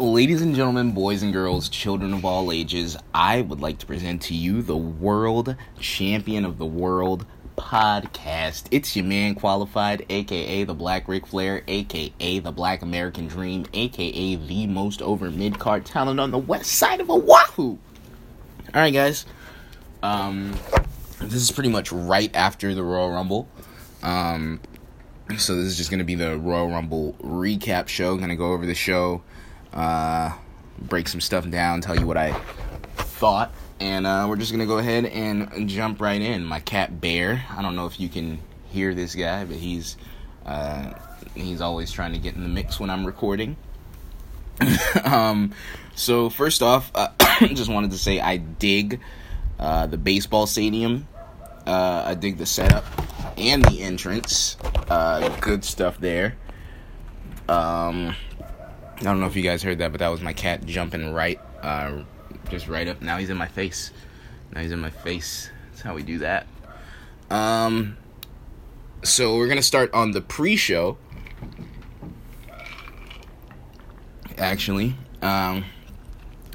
Ladies and gentlemen, boys and girls, children of all ages, I would like to present to you the world champion of the world podcast. It's your man qualified, aka the Black Ric Flair, aka the Black American Dream, aka the most over mid card talent on the west side of Oahu. Alright, guys. Um, this is pretty much right after the Royal Rumble. Um, so this is just gonna be the Royal Rumble recap show. Gonna go over the show uh, break some stuff down, tell you what I thought, and uh, we're just gonna go ahead and jump right in. My cat Bear. I don't know if you can hear this guy, but he's uh, he's always trying to get in the mix when I'm recording. um, so first off, uh, just wanted to say I dig uh, the baseball stadium. Uh, I dig the setup and the entrance. Uh, good stuff there. Um, I don't know if you guys heard that, but that was my cat jumping right, uh, just right up. Now he's in my face. Now he's in my face. That's how we do that. Um, so we're gonna start on the pre-show. Actually, um,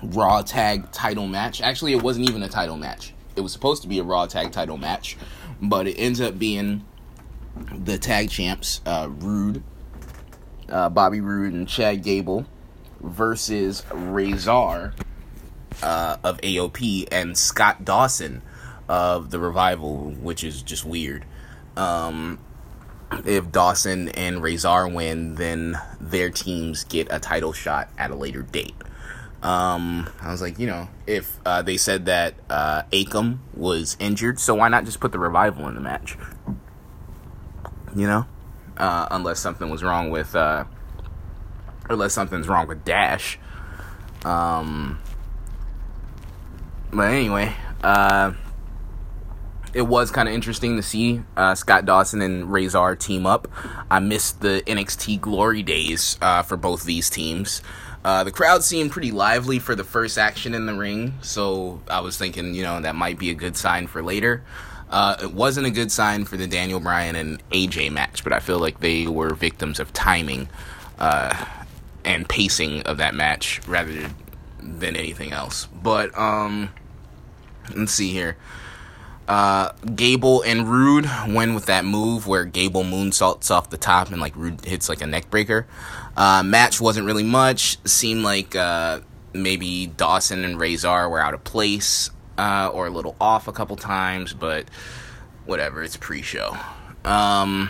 Raw Tag Title match. Actually, it wasn't even a title match. It was supposed to be a Raw Tag Title match, but it ends up being the tag champs, uh, Roode uh, Bobby Roode and Chad Gable versus Rezar uh, of AOP and Scott Dawson of the Revival, which is just weird. Um, if Dawson and Rezar win, then their teams get a title shot at a later date. Um, I was like, you know, if uh, they said that uh, Akam was injured, so why not just put the Revival in the match? You know? Uh, unless something was wrong with, uh, unless something's wrong with Dash. Um, but anyway, uh, it was kind of interesting to see uh, Scott Dawson and Rezar team up. I missed the NXT Glory days uh, for both these teams. Uh, the crowd seemed pretty lively for the first action in the ring, so I was thinking, you know, that might be a good sign for later. Uh, it wasn't a good sign for the Daniel Bryan and AJ match, but I feel like they were victims of timing uh, and pacing of that match rather than anything else. But um, let's see here. Uh, Gable and Roode win with that move where Gable moonsaults off the top and like Roode hits like a neckbreaker. Uh, match wasn't really much. Seemed like uh, maybe Dawson and Rezar were out of place uh, or a little off a couple times, but whatever. It's pre-show. Um,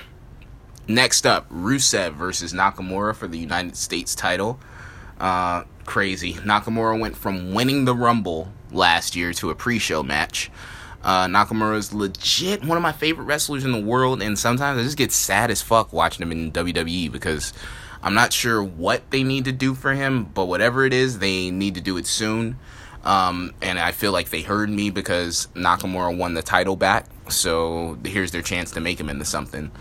next up, Rusev versus Nakamura for the United States title. Uh, crazy. Nakamura went from winning the Rumble last year to a pre-show match. Uh, Nakamura is legit one of my favorite wrestlers in the world, and sometimes I just get sad as fuck watching him in WWE because I'm not sure what they need to do for him, but whatever it is, they need to do it soon. Um, and I feel like they heard me because Nakamura won the title back. So here's their chance to make him into something.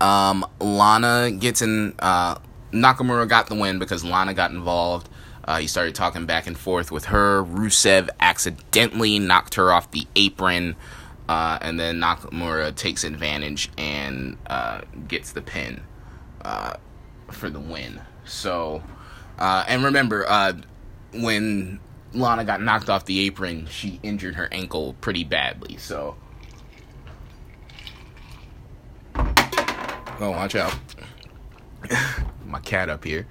Um, Lana gets in. Uh, Nakamura got the win because Lana got involved. Uh, he started talking back and forth with her. Rusev accidentally knocked her off the apron. Uh, and then Nakamura takes advantage and uh, gets the pin uh, for the win. So, uh, and remember, when Lana got knocked off the apron, she injured her ankle pretty badly. So, oh, watch out, my cat up here.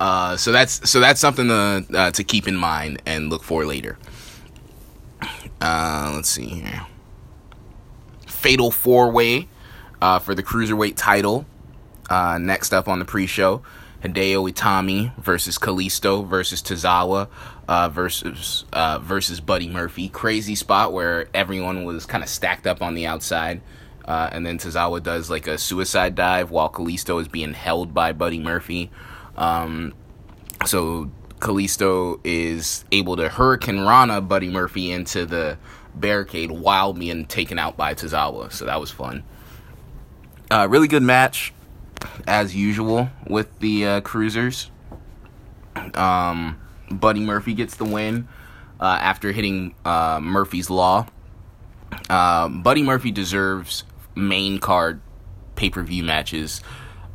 Uh, so that's so that's something to uh, to keep in mind and look for later. Uh, let's see here. Fatal four way uh, for the cruiserweight title. Uh, next up on the pre-show, Hideo Itami versus Kalisto versus Tozawa uh, versus uh, versus Buddy Murphy. Crazy spot where everyone was kind of stacked up on the outside, uh, and then Tozawa does like a suicide dive while Kalisto is being held by Buddy Murphy. Um, so Kalisto is able to hurricanrana Buddy Murphy into the barricade while being taken out by Tozawa. So that was fun. Uh, really good match as usual with the uh, cruisers. Um, Buddy Murphy gets the win uh, after hitting uh, Murphy's Law. Uh, Buddy Murphy deserves main card pay per view matches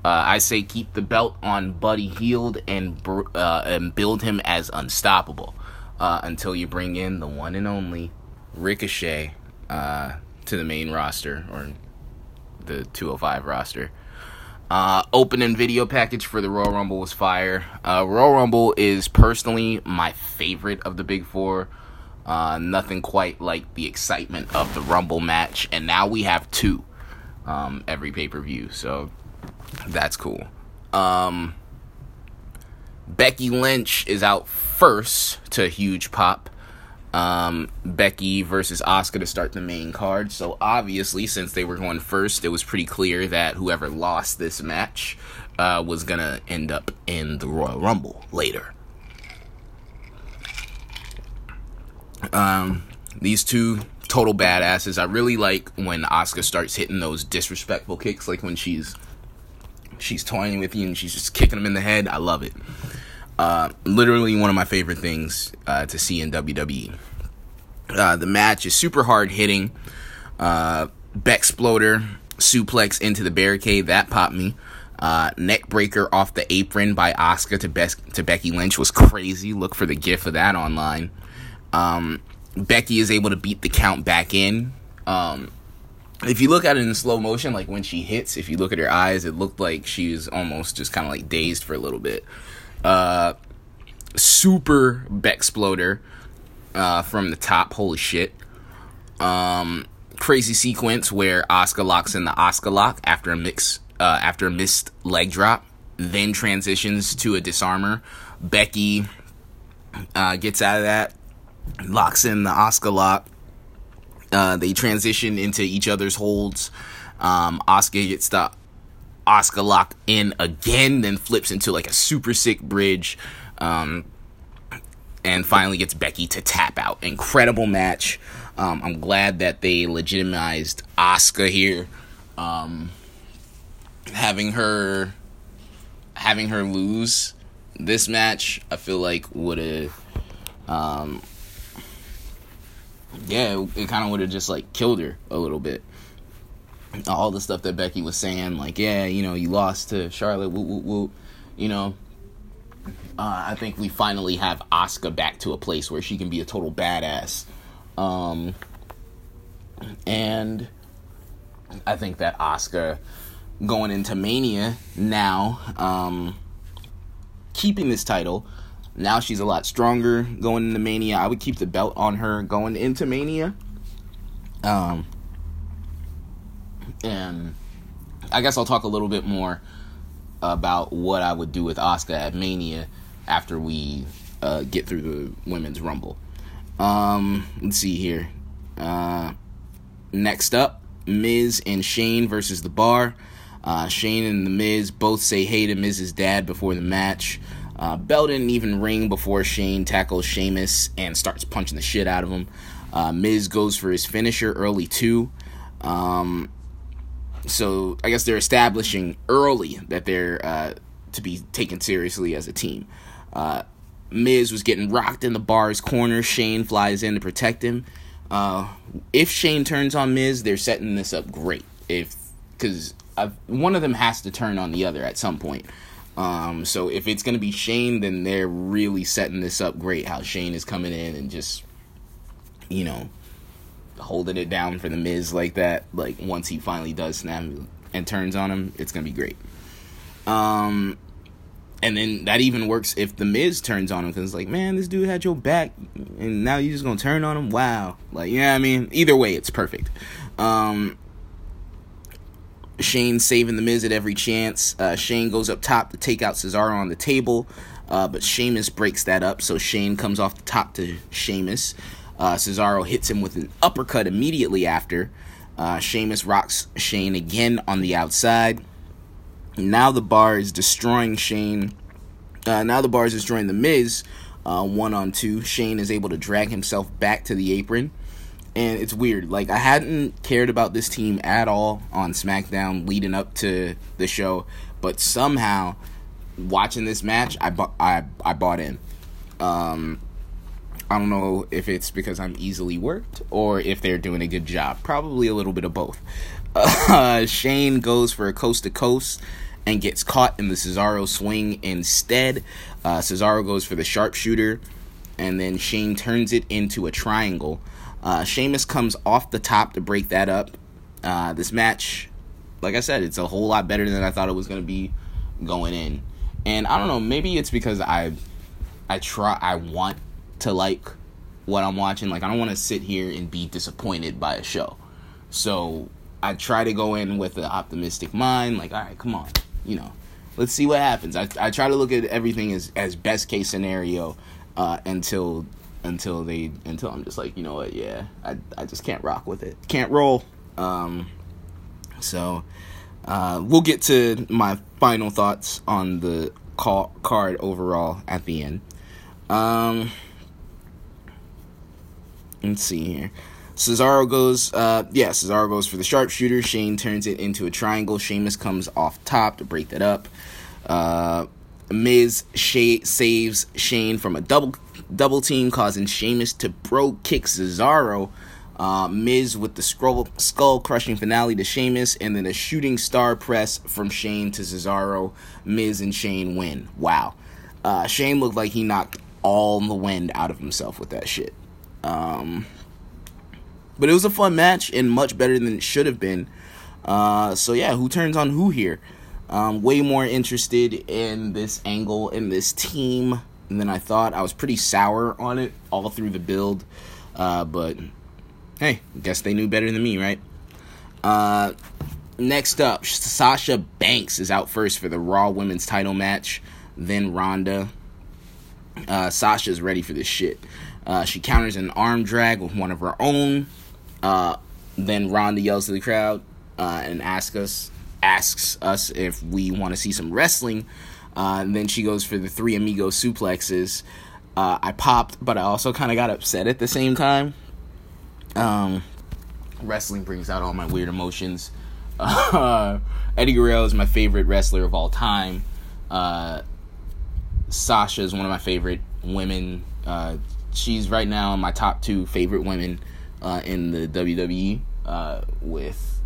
Uh, I say keep the belt on Buddy Healed and uh, and build him as unstoppable until you bring in the one and only Ricochet to the main roster or the 205 roster. Uh, opening video package for the Royal Rumble was fire. Uh, Royal Rumble is personally my favorite of the big four. Uh, nothing quite like the excitement of the Rumble match, and now we have two um, every pay per view, so that's cool. Um, Becky Lynch is out first to a huge pop. Um, Becky versus Asuka to start the main card. So obviously, since they were going first, it was pretty clear that whoever lost this match uh, was gonna end up in the Royal Rumble later. Um, these two total badasses. I really like when Asuka starts hitting those disrespectful kicks, like when she's she's toying with you and she's just kicking them in the head. I love it. Uh, literally one of my favorite things uh, to see in WWE. Uh, the match is super hard hitting. Uh, Bexploder suplex into the barricade that popped me. Uh, neck breaker off the apron by Asuka to Be- to Becky Lynch was crazy. Look for the gif of that online. Um, Becky is able to beat the count back in. Um, if you look at it in slow motion, like when she hits, if you look at her eyes, it looked like she was almost just kind of like dazed for a little bit. Uh, super Bexploder uh, from the top. Holy shit. Um, crazy sequence where Asuka locks in the Asuka lock after a mix uh, after a missed leg drop, then transitions to a disarmer. Becky uh, gets out of that, locks in the Asuka lock. Uh, they transition into each other's holds. Um, Asuka gets the Asuka lock in again, then flips into like a super sick bridge. Um, and finally gets Becky to tap out. Incredible match. Um, I'm glad that they legitimized Asuka here. Um, having her having her lose this match, I feel like would have um, yeah, it, it kind of would have just like killed her a little bit. All the stuff that Becky was saying, like, yeah, you know, you lost to Charlotte, woo, woo, woo. You know, uh, I think we finally have Asuka back to a place where she can be a total badass. Um, and I think that Asuka going into Mania now, um, keeping this title, now she's a lot stronger going into Mania. I would keep the belt on her going into Mania. Um, and I guess I'll talk a little bit more about what I would do with Asuka at Mania after we uh, get through the women's rumble. Um, let's see here. Uh, next up, Miz and Shane versus the Bar. Uh, Shane and the Miz both say hey to Miz's dad before the match. Uh, Bell didn't even ring before Shane tackles Sheamus and starts punching the shit out of him. Uh, Miz goes for his finisher early too. Um, so I guess they're establishing early that they're uh, to be taken seriously as a team. Uh, Miz was getting rocked in the bar's corner. Shane flies in to protect him. Uh, if Shane turns on Miz, they're setting this up great. If because one of them has to turn on the other at some point. Um, so if it's gonna be Shane, then they're really setting this up great. How Shane is coming in and just, you know, holding it down for the Miz like that. Like once he finally does snap and turns on him, it's gonna be great. Um, and then that even works if the Miz turns on him because it's like, man, this dude had your back, and now you're just gonna turn on him. Wow, like yeah, I mean, either way, it's perfect. Um, Shane saving the Miz at every chance. Uh, Shane goes up top to take out Cesaro on the table, uh, but Sheamus breaks that up, so Shane comes off the top to Sheamus. Uh, Cesaro hits him with an uppercut immediately after. Uh, Sheamus rocks Shane again on the outside. Now the bar is destroying Shane. Uh, now the bar is destroying the Miz. Uh, one on two. Shane is able to drag himself back to the apron. And it's weird. Like, I hadn't cared about this team at all on SmackDown leading up to the show. But somehow, watching this match, I, bu- I, I bought in. Um, I don't know if it's because I'm easily worked or if they're doing a good job. Probably a little bit of both. Uh, Shane goes for a coast to coast and gets caught in the Cesaro swing instead. Uh, Cesaro goes for the sharpshooter, and then Shane turns it into a triangle. Uh, Sheamus comes off the top to break that up. Uh, this match, like I said, it's a whole lot better than I thought it was going to be going in. And I don't know, maybe it's because I, I try, I want to like what I'm watching. Like I don't want to sit here and be disappointed by a show. So I try to go in with an optimistic mind. Like, all right, come on, you know, let's see what happens. I, I try to look at everything as as best case scenario uh, until until they until I'm just like you know what yeah I I just can't rock with it can't roll. Um, so uh, we'll get to my final thoughts on the call, card overall at the end. Um, let's see here. Cesaro goes, uh, yeah, Cesaro goes for the sharpshooter. Shane turns it into a triangle. Sheamus comes off top to break that up. Uh, Miz saves Shane from a double double team, causing Sheamus to bro kick Cesaro. Uh, Miz with the skull, skull crushing finale to Sheamus, and then a shooting star press from Shane to Cesaro. Miz and Shane win. Wow. Uh, Shane looked like he knocked all the wind out of himself with that shit. Um, but it was a fun match and much better than it should have been. Uh, so yeah, who turns on who here? Um, way more interested in this angle in this team than I thought. I was pretty sour on it all through the build, uh, but hey, guess they knew better than me, right? Uh, next up, Sasha Banks is out first for the Raw Women's Title match. Then Ronda. Uh, Sasha's ready for this shit. Uh, she counters an arm drag with one of her own. Uh, then Ronda yells to the crowd uh, and asks us asks us if we want to see some wrestling. Uh, and then she goes for the three amigo suplexes. Uh, I popped, but I also kind of got upset at the same time. Um, wrestling brings out all my weird emotions. Eddie Guerrero is my favorite wrestler of all time. Uh, Sasha is one of my favorite women. Uh, she's right now my top two favorite women uh, in the WWE. Uh, with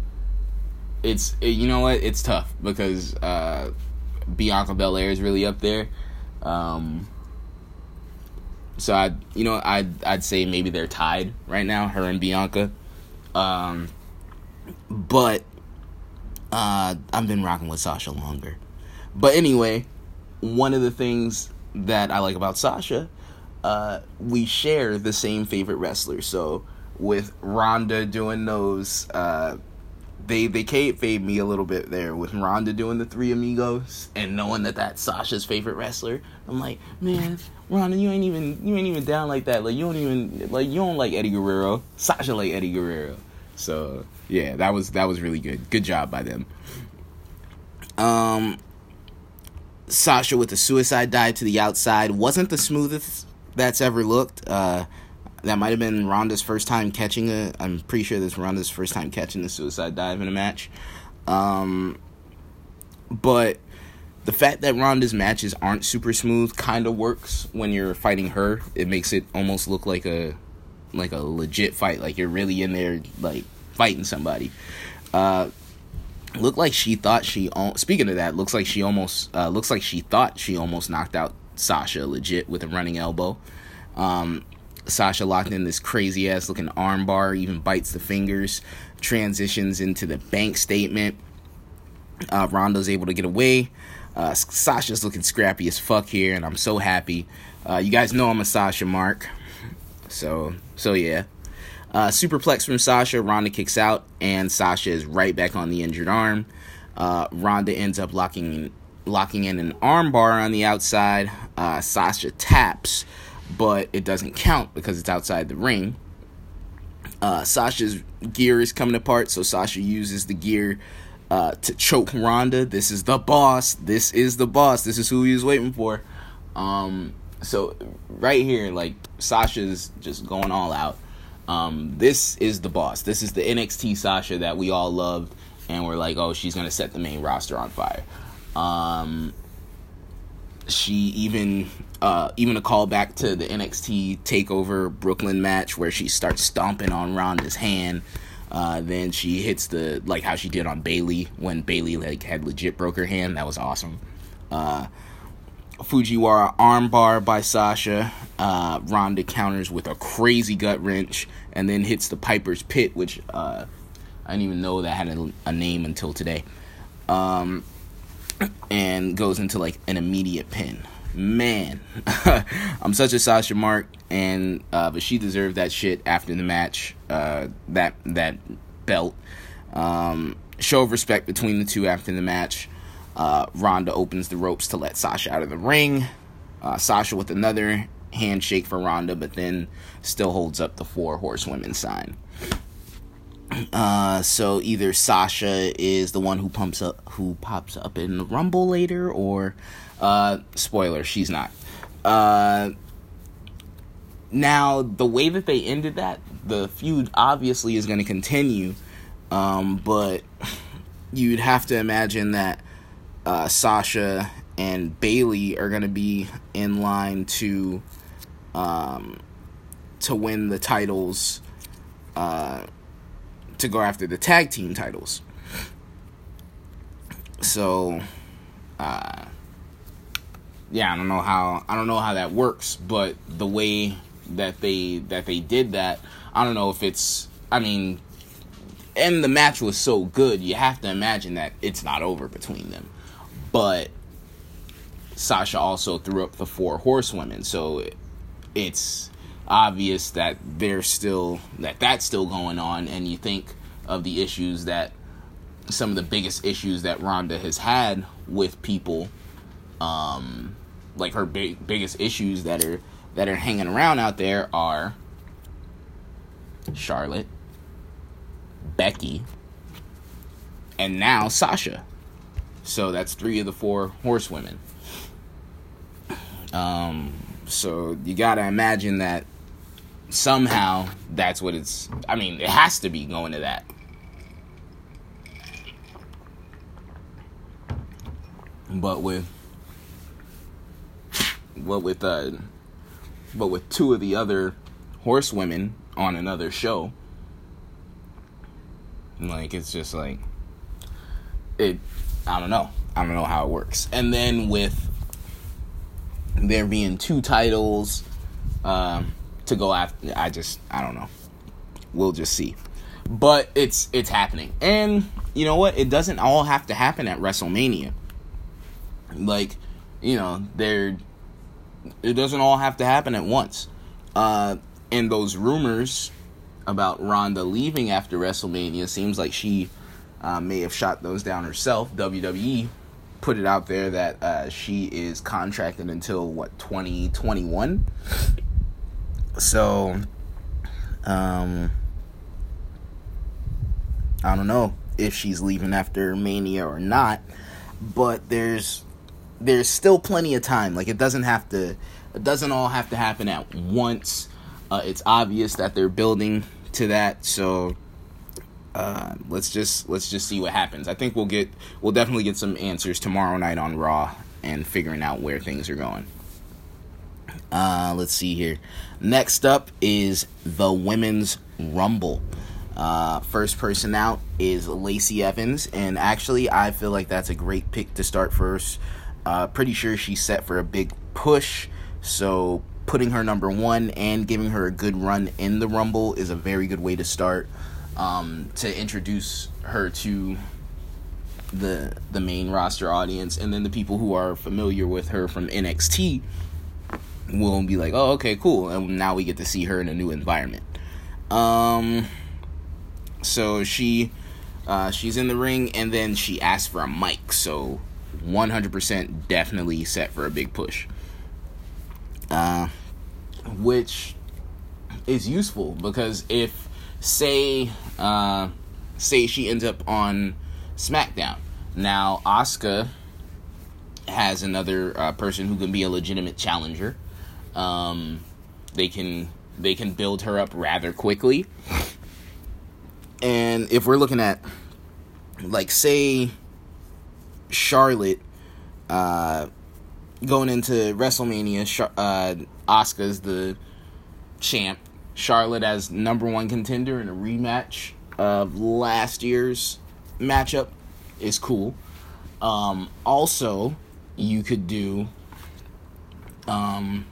it's it, you know what it's tough because uh, Bianca Belair is really up there. Um, so I you know I'd I'd say maybe they're tied right now, her and Bianca. Um, but uh, I've been rocking with Sasha longer. But anyway, one of the things that I like about Sasha, uh, we share the same favorite wrestler. So with Ronda doing those, uh, they they kayfabe me a little bit there with Ronda doing the three amigos and knowing that that's Sasha's favorite wrestler. I'm like, man, Ronda, you ain't even you ain't even down like that. Like you don't even like you don't like Eddie Guerrero. Sasha like Eddie Guerrero. So yeah, that was that was really good. Good job by them. Um, Sasha with the suicide dive to the outside wasn't the smoothest that's ever looked. Uh, that might have been Ronda's first time catching a. I'm pretty sure this Ronda's first time catching the suicide dive in a match. Um, but the fact that Ronda's matches aren't super smooth kind of works when you're fighting her. It makes it almost look like a like a legit fight, like you're really in there like fighting somebody. Uh, looked like she thought she. Speaking of that, looks like she almost uh, looks like she thought she almost knocked out Sasha legit with a running elbow. Um, Sasha locked in this crazy ass looking armbar, even bites the fingers, transitions into the bank statement. Uh, Ronda's able to get away. Uh, Sasha's looking scrappy as fuck here, and I'm so happy. Uh, you guys know I'm a Sasha mark, so so yeah. Uh, superplex from Sasha. Ronda kicks out, and Sasha is right back on the injured arm. Uh, Ronda ends up locking locking in an armbar on the outside. Uh, Sasha taps but it doesn't count because it's outside the ring. Uh, Sasha's gear is coming apart, so Sasha uses the gear uh, to choke Ronda. This is the boss. This is the boss. This is who he was waiting for. Um, so right here, like Sasha's just going all out. Um, this is the boss. This is the NXT Sasha that we all loved, and we're like, oh, she's gonna set the main roster on fire. Um, she even uh, even a callback to the NXT Takeover Brooklyn match where she starts stomping on Ronda's hand. Uh, then she hits the like how she did on Bayley when Bayley like had legit broke her hand. That was awesome. Uh, Fujiwara armbar by Sasha. Uh, Ronda counters with a crazy gut wrench and then hits the Piper's Pit, which uh, I didn't even know that had a, a name until today. Um, and goes into like an immediate pin. Man, I'm such a Sasha Mark, and uh, but she deserved that shit after the match. Uh, that that belt. Um, show of respect between the two after the match. Uh, Ronda opens the ropes to let Sasha out of the ring. Uh, Sasha with another handshake for Ronda, but then still holds up the four horsewomen sign. Uh, so either Sasha is the one who pumps up, who pops up in the Rumble later, or uh, spoiler, she's not. Uh, now the way that they ended that, the feud obviously is going to continue, um, but you'd have to imagine that uh, Sasha and Bayley are going to be in line to um, to win the titles uh, to go after the tag team titles. So, uh, yeah, I don't know how I don't know how that works, but the way that they that they did that, I don't know if it's. I mean, and the match was so good, you have to imagine that it's not over between them but Sasha also threw up the four horsewomen, so it's obvious that there's still that that's still going on, and you think of the issues that some of the biggest issues that Ronda has had with people, um, like her big biggest issues that are that are hanging around out there are Charlotte, Becky, and now Sasha. So that's three of the four horsewomen. Um, so you gotta imagine that somehow that's what it's. I mean, it has to be going to that. But with, but with uh, but with two of the other horsewomen on another show, like it's just like it I don't know. I don't know how it works. And then with there being two titles um, to go after, I just I don't know. We'll just see. But it's it's happening, and you know what? It doesn't all have to happen at WrestleMania. Like, you know, there. It doesn't all have to happen at once. Uh, and those rumors about Ronda leaving after WrestleMania seems like she uh, may have shot those down herself. WWE put it out there that uh, she is contracted until what 2021. So, um, I don't know if she's leaving after Mania or not, but there's there's still plenty of time. Like it doesn't have to, it doesn't all have to happen at once. Uh, it's obvious that they're building to that, so uh, let's just let's just see what happens. I think we'll get we'll definitely get some answers tomorrow night on Raw and figuring out where things are going. Uh, let's see here. Next up is the women's rumble. Uh, first person out is Lacey Evans, and actually, I feel like that's a great pick to start first. Uh, pretty sure she's set for a big push, so putting her number one and giving her a good run in the rumble is a very good way to start um, to introduce her to the the main roster audience, and then the people who are familiar with her from NXT will be like, "Oh, okay, cool," and now we get to see her in a new environment. Um, so she uh, she's in the ring, and then she asks for a mic. So 100% definitely set for a big push. Uh, which is useful because if say uh, say she ends up on SmackDown. Now Asuka has another uh, person who can be a legitimate challenger. Um, they can they can build her up rather quickly. And if we're looking at like say Charlotte uh, going into WrestleMania, uh, Asuka's the champ Charlotte as number one contender in a rematch of last year's matchup is cool. Um, also, you could do. Um,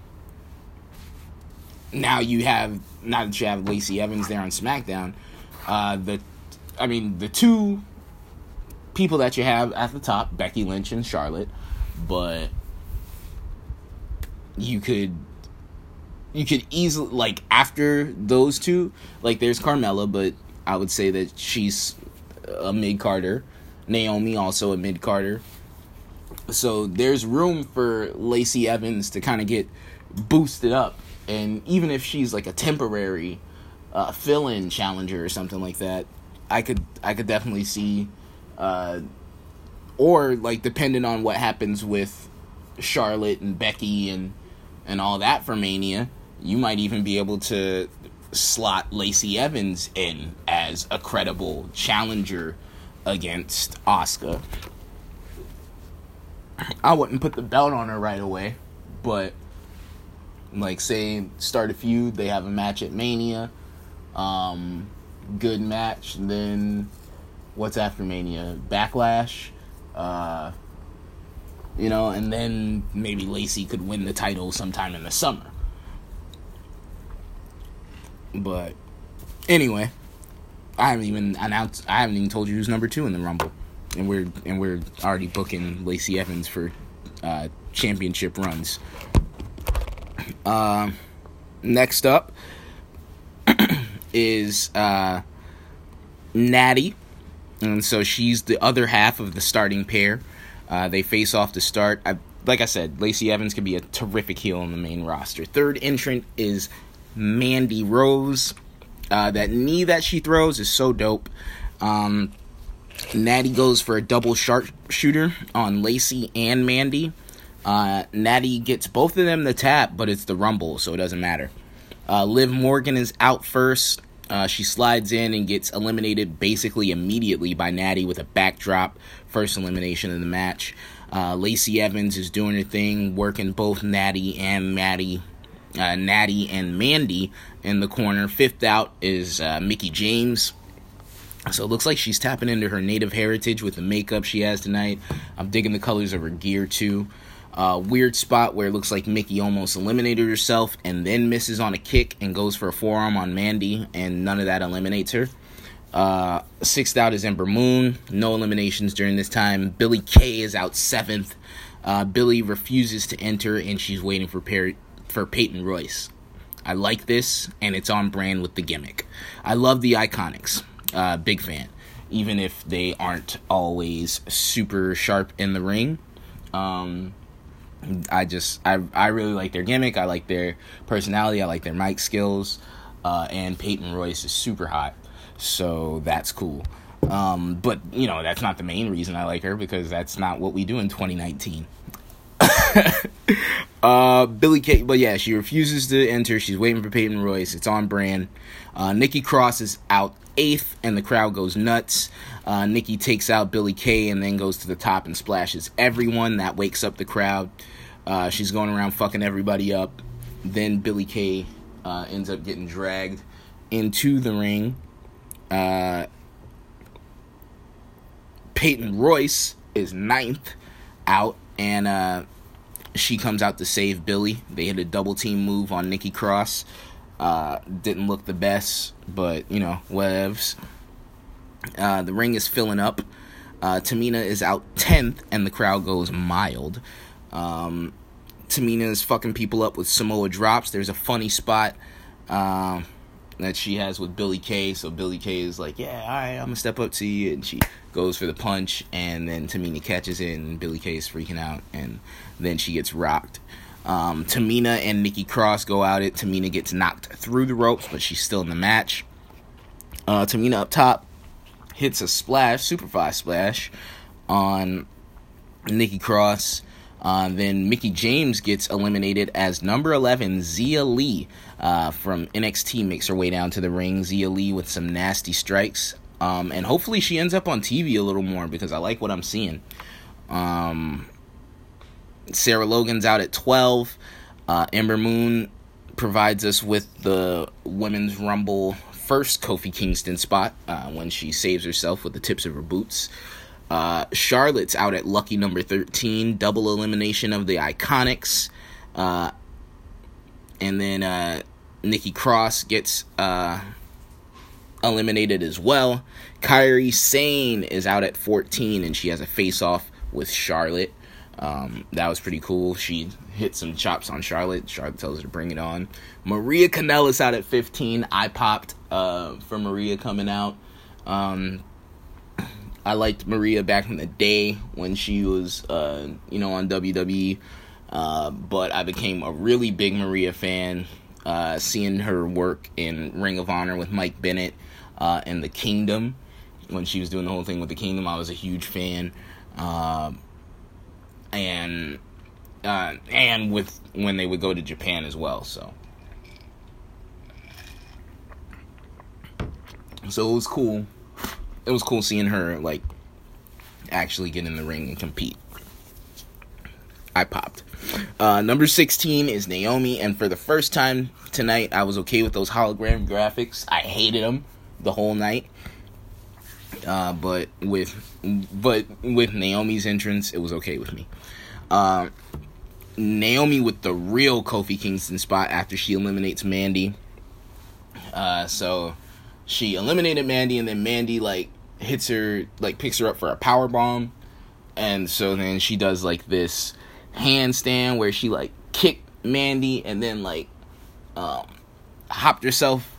now you have now that you have Lacey Evans there on SmackDown, uh, the, I mean the two people that you have at the top, Becky Lynch and Charlotte, but you could you could easily like after those two, like there's Carmella, but I would say that she's a mid Carter. Naomi also a mid Carter. So there's room for Lacey Evans to kind of get boosted up, and even if she's like a temporary uh, fill-in challenger or something like that, I could I could definitely see, uh, or like depending on what happens with Charlotte and Becky and and all that for Mania, you might even be able to slot Lacey Evans in as a credible challenger against Asuka. I wouldn't put the belt on her right away, but like say start a feud, they have a match at Mania, um, good match, then what's after Mania? Backlash, uh, you know, and then maybe Lacey could win the title sometime in the summer. But anyway, I haven't even announced. I haven't even told you who's number two in the Rumble, and we're and we're already booking Lacey Evans for uh, championship runs. Uh, next up is uh, Natty, and so she's the other half of the starting pair. Uh, they face off to start. I, like I said, Lacey Evans can be a terrific heel in the main roster. Third entrant is Mandy Rose. Uh, that knee that she throws is so dope. Um, Natty goes for a double sharpshooter on Lacey and Mandy. Uh, Natty gets both of them the tap, but it's the Rumble, so it doesn't matter. Uh, Liv Morgan is out first. Uh, she slides in and gets eliminated basically immediately by Natty with a backdrop. First elimination of the match. Uh, Lacey Evans is doing her thing, working both Natty and Maddie uh, Natty and Mandy in the corner. Fifth out is uh, Mickie James. So it looks like she's tapping into her native heritage with the makeup she has tonight. I'm digging the colors of her gear too. Uh, weird spot where it looks like Mickie almost eliminated herself and then misses on a kick and goes for a forearm on Mandy, and none of that eliminates her. Uh, sixth out is Ember Moon. No eliminations during this time. Billie Kay is out seventh. Uh, Billie refuses to enter and she's waiting for Perry, for Peyton Royce. I like this, and it's on brand with the gimmick. I love the Iconics. Uh, big fan. Even if they aren't always super sharp in the ring. Um, I just, I, I really like their gimmick. I like their personality. I like their mic skills. Uh, and Peyton Royce is super hot. So that's cool. Um, but, you know, that's not the main reason I like her because that's not what we do in 2019. uh, Billie Kay, but yeah, she refuses to enter. She's waiting for Peyton Royce. It's on brand. Uh, Nikki Cross is out eighth, and the crowd goes nuts. Uh, Nikki takes out Billie Kay and then goes to the top and splashes everyone. That wakes up the crowd. Uh, she's going around fucking everybody up. Then Billie Kay uh, ends up getting dragged into the ring. Uh, Peyton Royce is ninth out and uh, she comes out to save Billie. They hit a double team move on Nikki Cross. Uh, didn't look the best, but you know, whatevs. Uh, the ring is filling up. Tamina is out 10th, and the crowd goes mild. Um, Tamina is fucking people up with Samoa drops. There's a funny spot. Um, that she has with Billie Kay. So Billie Kay is like, "Yeah, all right, I'm gonna step up to you," and she goes for the punch, and then Tamina catches it, and Billie Kay is freaking out, and then she gets rocked. Um, Tamina and Nikki Cross go out it. Tamina gets knocked through the ropes, but she's still in the match. Uh, Tamina up top hits a splash, super superfly splash, on Nikki Cross. Uh, then Mickie James gets eliminated as number 11, Xia Li, uh, from NXT makes her way down to the ring. Xia Li with some nasty strikes. Um, and hopefully she ends up on TV a little more because I like what I'm seeing. Um, Sarah Logan's out at 12. Uh, Ember Moon provides us with the Women's Rumble first Kofi Kingston spot uh, when she saves herself with the tips of her boots. Uh, Charlotte's out at lucky number 13, double elimination of the Iconics. Uh, and then uh, Nikki Cross gets uh, eliminated as well. Kairi Sane is out at 14, and she has a face off with Charlotte. Um, that was pretty cool. She hit some chops on Charlotte. Charlotte tells her to bring it on. Maria Kanellis out at 15. I popped uh, for Maria coming out. Um, I liked Maria back in the day when she was, uh, you know, on WWE. Uh, but I became a really big Maria fan, uh, seeing her work in Ring of Honor with Mike Bennett uh, and the Kingdom. When she was doing the whole thing with the Kingdom, I was a huge fan. Uh, and uh, and with when they would go to Japan as well. So so it was cool. It was cool seeing her like actually get in the ring and compete. I popped. Uh, number 16 is Naomi, and for the first time tonight, I was okay with those hologram graphics. I hated them the whole night. Uh, but with but with Naomi's entrance, it was okay with me. Uh, Naomi with the real Kofi Kingston spot after she eliminates Mandy. Uh, so she eliminated Mandy, and then Mandy like hits her, like picks her up for a power bomb, and so then she does like this handstand where she like kicked Mandy and then like um, hopped herself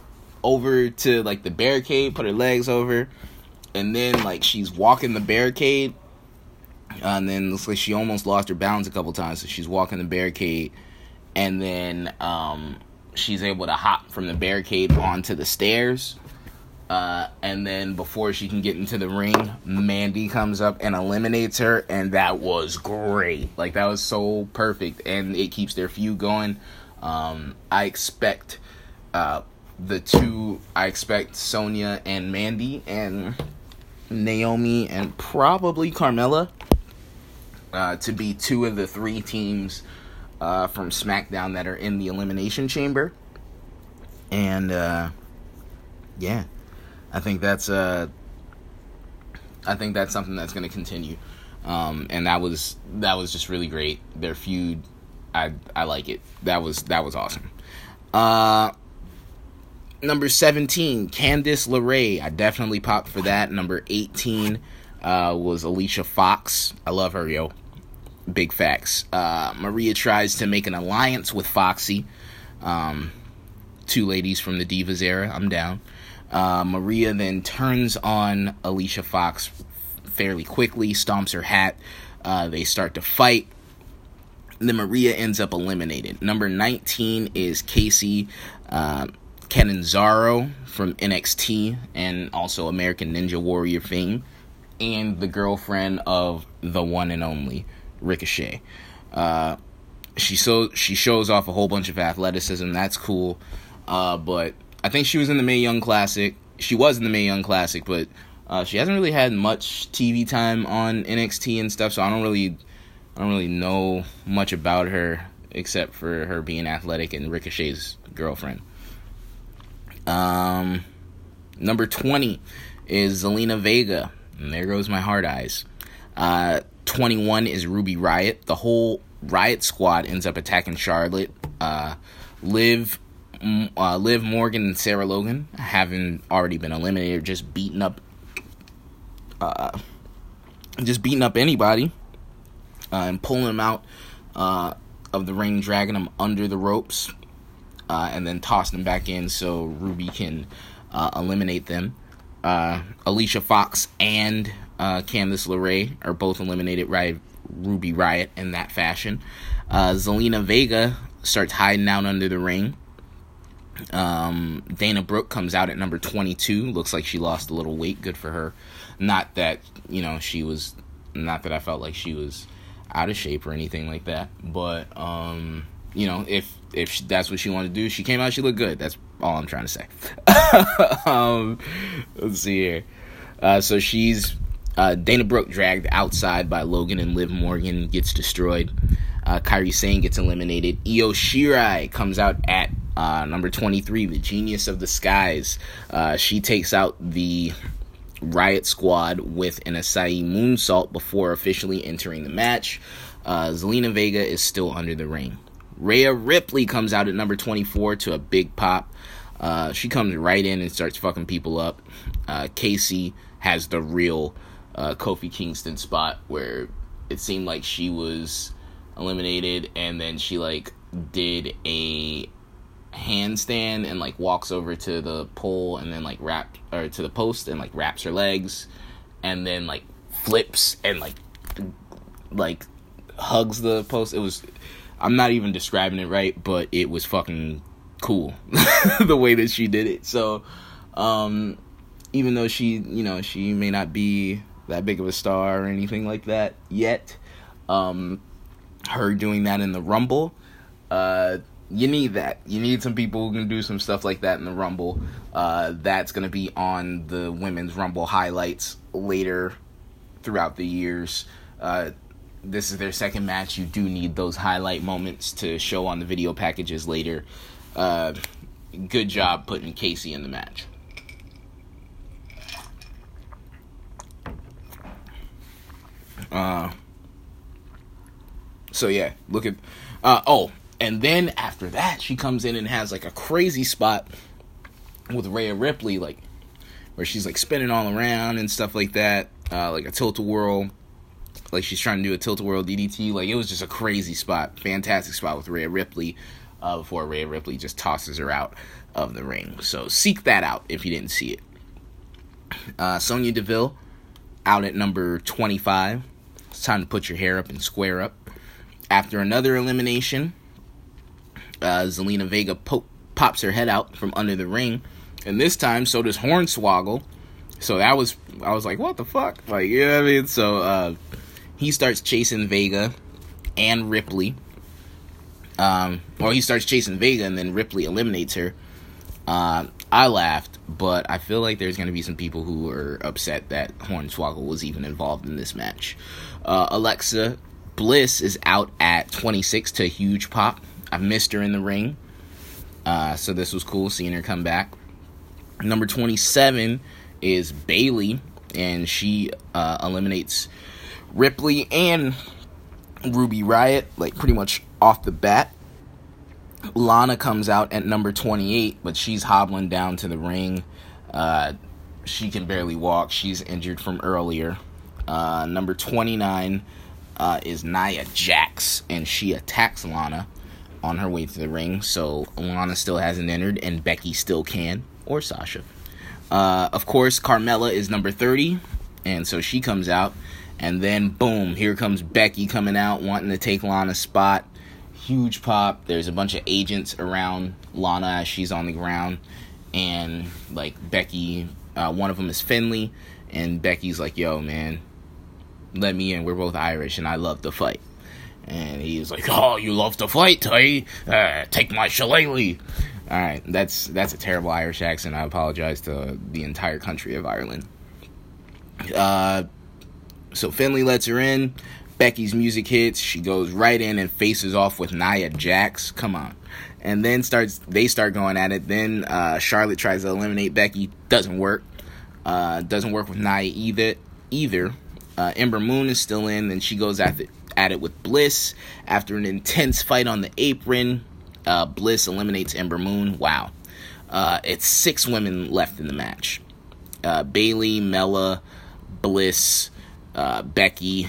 over to like the barricade, put her legs over, and then like she's walking the barricade and then looks like she almost lost her balance a couple times. So she's walking the barricade, and then um, she's able to hop from the barricade onto the stairs. Uh, and then before she can get into the ring, Mandy comes up and eliminates her, and that was great. Like that was so perfect, and it keeps their feud going. Um, I expect uh, the two. I expect Sonya and Mandy and Naomi and probably Carmella uh, to be two of the three teams uh, from SmackDown that are in the Elimination Chamber. And uh, yeah, I think that's uh, I think that's something that's going to continue. Um, and that was that was just really great. Their feud, I I like it. That was that was awesome. Uh, number seventeen, Candice LeRae. I definitely popped for that. Number eighteen uh, was Alicia Fox. I love her, yo. Big facts. Uh, Maria tries to make an alliance with Foxy. Um, two ladies from the Divas era. I'm down. Uh, Maria then turns on Alicia Fox fairly quickly, stomps her hat. Uh, they start to fight. Then Maria ends up eliminated. Number 19 is Kacy uh, Catanzaro from NXT and also American Ninja Warrior fame and the girlfriend of the one and only Ricochet. Uh, she so she shows off a whole bunch of athleticism. That's cool. Uh, but I think she was in the Mae Young Classic. She was in the Mae Young Classic, but uh, she hasn't really had much TV time on NXT and stuff. So I don't really, I don't really know much about her except for her being athletic and Ricochet's girlfriend. Um, number twenty is Zelina Vega. And there goes my hard eyes. Uh, 21 is Ruby Riot. The whole Riot squad ends up attacking Charlotte. Uh, Liv, uh, Liv Morgan and Sarah Logan, having already been eliminated, just beating up, uh, just beating up anybody, uh, and pulling them out uh, of the ring, dragging them under the ropes, uh, and then tossing them back in so Ruby can uh, eliminate them Alicia Fox and uh, Candice LeRae are both eliminated by Ruby Riot in that fashion. Zelina Vega starts hiding out under the ring. Um, Dana Brooke comes out at number 22. Looks like she lost a little weight. Good for her. Not that, you know, she was, not that I felt like she was out of shape or anything like that. But, um, you know, if if she, that's what she wanted to do, she came out. She looked good. That's all I'm trying to say. um, let's see here. Uh, so she's uh, Dana Brooke dragged outside by Logan and Liv Morgan gets destroyed. Uh, Kairi Sane gets eliminated. Io Shirai comes out at Uh, number 23, the Genius of the Skies. Uh, she takes out the Riot Squad with an Asai moonsault before officially entering the match. Uh, Zelina Vega is still under the ring. Rhea Ripley comes out at number 24 to a big pop. Uh, she comes right in and starts fucking people up. Uh, Kacy has the real uh, Kofi Kingston spot where it seemed like she was eliminated and then she like did a handstand and like walks over to the pole and then like wrap or to the post and like wraps her legs and then like flips and like like hugs the post. It was I'm not even describing it right, but it was fucking cool the way that she did it. So um even though she, you know, she may not be that big of a star or anything like that yet, um her doing that in the Rumble uh you need that. You need some people who can do some stuff like that in the Rumble. Uh, that's going to be on the Women's Rumble highlights later throughout the years. Uh, this is their second match. You do need those highlight moments to show on the video packages later. Uh, good job putting Kacy in the match. Uh, so yeah, look at. Uh, oh, and then after that, she comes in and has like a crazy spot with Rhea Ripley, like where she's like spinning all around and stuff like that, uh, like a tilt a whirl, like she's trying to do a tilt a whirl DDT. Like it was just a crazy spot, fantastic spot with Rhea Ripley. Uh, before Rhea Ripley just tosses her out of the ring. So seek that out if you didn't see it. Uh, Sonya Deville out at number 25. It's time to put your hair up and square up. After another elimination, uh, Zelina Vega po- pops her head out from under the ring, and this time so does Hornswoggle. So that was I was like, what the fuck? Like, you know what I mean? So uh, he starts chasing Vega and Ripley. Um, or he starts chasing Vega and then Ripley eliminates her. Uh, I laughed, but I feel like there's going to be some people who are upset that Hornswoggle was even involved in this match. Uh, Alexa Bliss is out at 26 to a huge pop. I missed her in the ring. Uh, so this was cool seeing her come back. Number 27 is Bayley, and she uh, eliminates Ripley and Ruby Riot, like pretty much off the bat. Lana comes out at number 28, but she's hobbling down to the ring. Uh, she can barely walk. She's injured from earlier. Uh, number 29 uh, is Nia Jax, and she attacks Lana on her way to the ring. So Lana still hasn't entered, and Becky still can, or Sasha. Uh, of course, Carmella is number 30, and so she comes out. And then, boom, here comes Becky coming out, wanting to take Lana's spot. Huge pop. There's a bunch of agents around Lana as she's on the ground. And, like, Becky, uh, one of them is Finlay, And Becky's like, yo, man, let me in. We're both Irish, and I love to fight. And he's like, "Oh, you love to fight, hey? Uh, take my shillelagh." All right, that's that's a terrible Irish accent. I apologize to the entire country of Ireland. Uh, so Finlay lets her in. Becky's music hits. She goes right in and faces off with Nia Jax. Come on. And then starts they start going at it. Then uh, Charlotte tries to eliminate Becky. Doesn't work. Uh, doesn't work with Nia either. Either. Uh, Ember Moon is still in, and she goes at it, at it with Bliss. After an intense fight on the apron, uh, Bliss eliminates Ember Moon. Wow. Uh, it's six women left in the match uh, Bayley, Mela, Bliss, uh, Becky,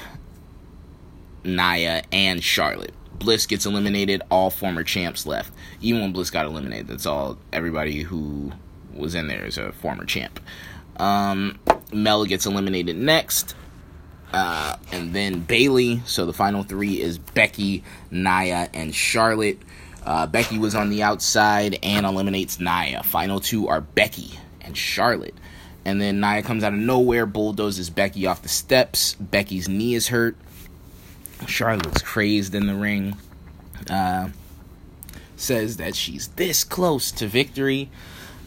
Nia, and Charlotte. Bliss gets eliminated. All former champs left. Even when Bliss got eliminated, that's all. Everybody who was in there is a former champ. Um, Mela gets eliminated next. Uh, and then Bayley. So the final three is Becky, Nia, and Charlotte. Uh, Becky was on the outside and eliminates Nia. Final two are Becky and Charlotte. And then Nia comes out of nowhere, bulldozes Becky off the steps. Becky's knee is hurt. Charlotte's crazed in the ring. Uh, says that she's this close to victory.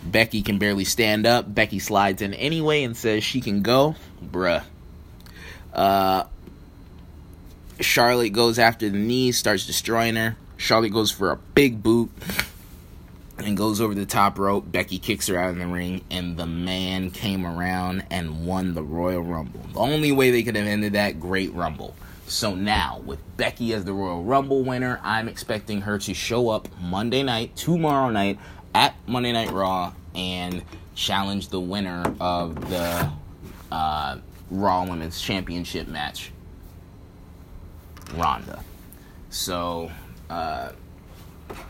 Becky can barely stand up. Becky slides in anyway and says she can go. Bruh. Uh, Charlotte goes after the knee, starts destroying her. Charlotte goes for a big boot. and goes over the top rope. Becky kicks her out of the ring, and the man came around and won the Royal Rumble. The only way they could have ended that great Rumble. So now, with Becky as the Royal Rumble winner, I'm expecting her to show up Monday night, tomorrow night, at Monday Night Raw, and challenge the winner of the uh, Raw Women's Championship match, Ronda. So, uh,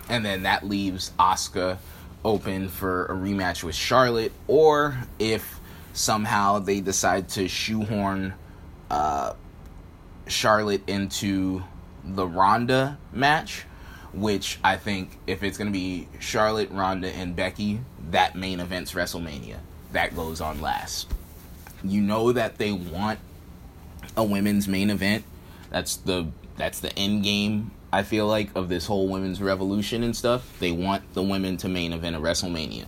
and then that leaves Asuka open for a rematch with Charlotte, or if somehow they decide to shoehorn uh, Charlotte into the Ronda match, which I think if it's going to be Charlotte, Ronda, and Becky, that main event's WrestleMania. That goes on last. You know that they want a women's main event. That's the that's the end game I feel like of this whole women's revolution and stuff. They want the women to main event a WrestleMania.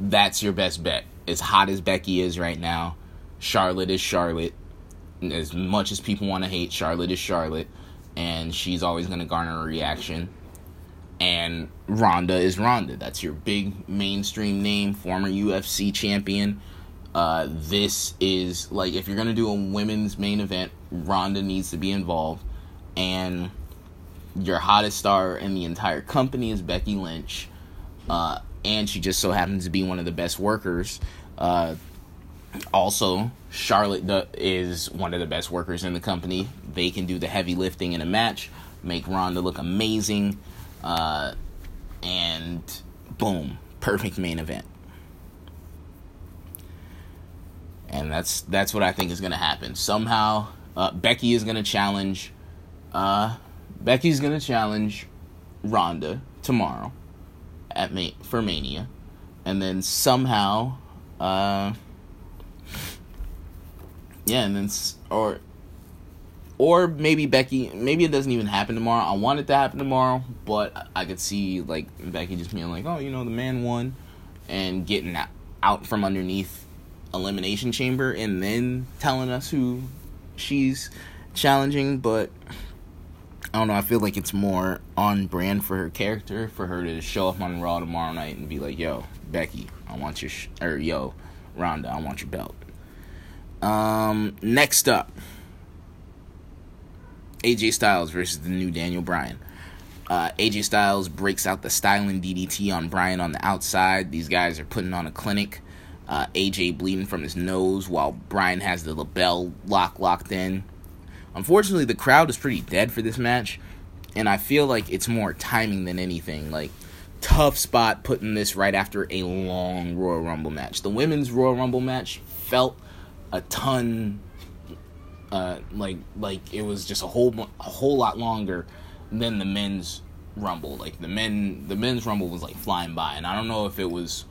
That's your best bet. As hot as Becky is right now, Charlotte is Charlotte. As much as people want to hate, Charlotte is Charlotte, and she's always going to garner a reaction. And Ronda is Ronda. That's your big mainstream name, former UFC champion. Uh, this is like if you're gonna do a women's main event, Ronda needs to be involved, and your hottest star in the entire company is Becky Lynch, uh, and she just so happens to be one of the best workers. Uh, also, Charlotte is one of the best workers in the company. They can do the heavy lifting in a match, make Ronda look amazing, uh, and boom, perfect main event. And that's that's what I think is going to happen. Somehow, uh, Becky is going to challenge uh, Becky's gonna challenge Ronda tomorrow at Ma- for Mania, and then somehow, uh, yeah, and then or or maybe Becky. Maybe it doesn't even happen tomorrow. I want it to happen tomorrow, but I could see like Becky just being like, "Oh, you know, the man won," and getting out from underneath elimination chamber, and then telling us who she's challenging. But I don't know. I feel like it's more on brand for her character for her to show up on Raw tomorrow night and be like, "Yo, Becky, I want your sh-, or yo, Ronda, I want your belt." Um, next up, AJ Styles versus the new Daniel Bryan. Uh, AJ Styles breaks out the styling DDT on Bryan on the outside. These guys are putting on a clinic. Uh, AJ bleeding from his nose while Bryan has the LeBell Lock locked in. Unfortunately, the crowd is pretty dead for this match, and I feel like it's more timing than anything. Like, tough spot putting this right after a long Royal Rumble match. The women's Royal Rumble match felt a ton uh, like like it was just a whole a whole lot longer than the men's rumble. Like the men the men's rumble was like flying by, and I don't know if it was.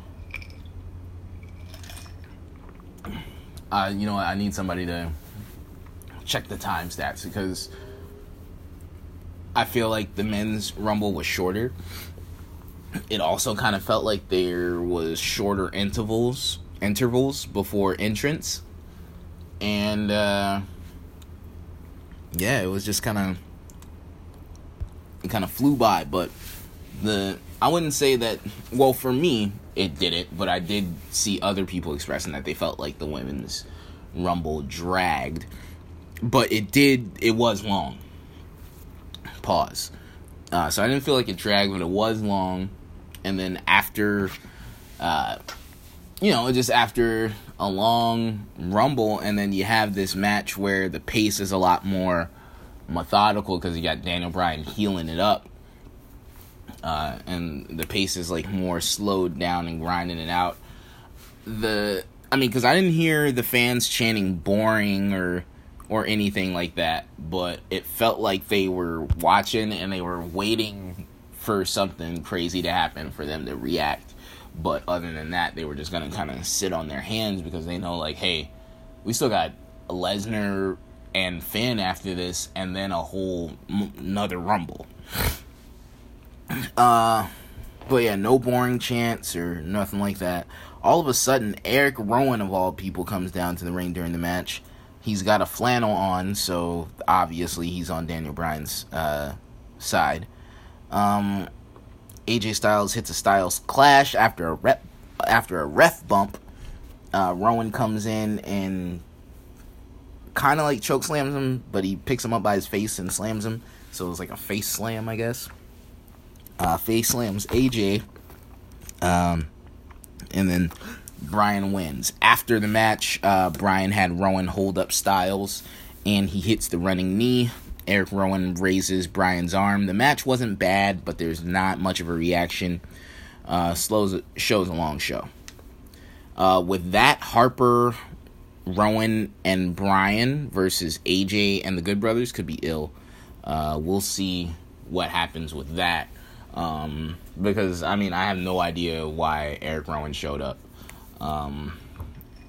Uh, you know, I need somebody to check the time stats because I feel like the men's rumble was shorter. It also kind of felt like there was shorter intervals intervals before entrance. And uh yeah, it was just kind of it kind of flew by, but the I wouldn't say that well for me it didn't, but I did see other people expressing that they felt like the women's rumble dragged. But it did it was long. Pause. Uh, so i didn't feel like it dragged but it was long. And then after uh, you know just after a long rumble and then you have this match where the pace is a lot more methodical because you got daniel bryan healing it up uh, and the pace is like more slowed down and grinding it out the i mean because i didn't hear the fans chanting boring or or anything like that, but it felt like they were watching and they were waiting for something crazy to happen for them to react. But other than that, they were just gonna kind of sit on their hands because they know, like, hey, we still got Lesnar and Finn after this, and then a whole m- another Rumble. Uh, but yeah, no boring chants or nothing like that. All of a sudden, Eric Rowan of all people comes down to the ring during the match He's got a flannel on, so obviously he's on Daniel Bryan's uh, side. Um, AJ Styles hits a Styles clash after a rep after a ref bump. Uh, Rowan comes in and kind of like choke slams him, but he picks him up by his face and slams him. So it was like a face slam, I guess. Uh, face slams AJ. Um, and then Bryan wins. After the match, uh, Bryan had Rowan hold up Styles, and he hits the running knee. Eric Rowan raises Bryan's arm. The match wasn't bad, but there's not much of a reaction. Uh, slows shows a long show. Uh, with that, Harper, Rowan, and Bryan versus AJ and the Good Brothers could be ill. Uh, we'll see what happens with that. Um, because I mean, I have no idea why Eric Rowan showed up. Um,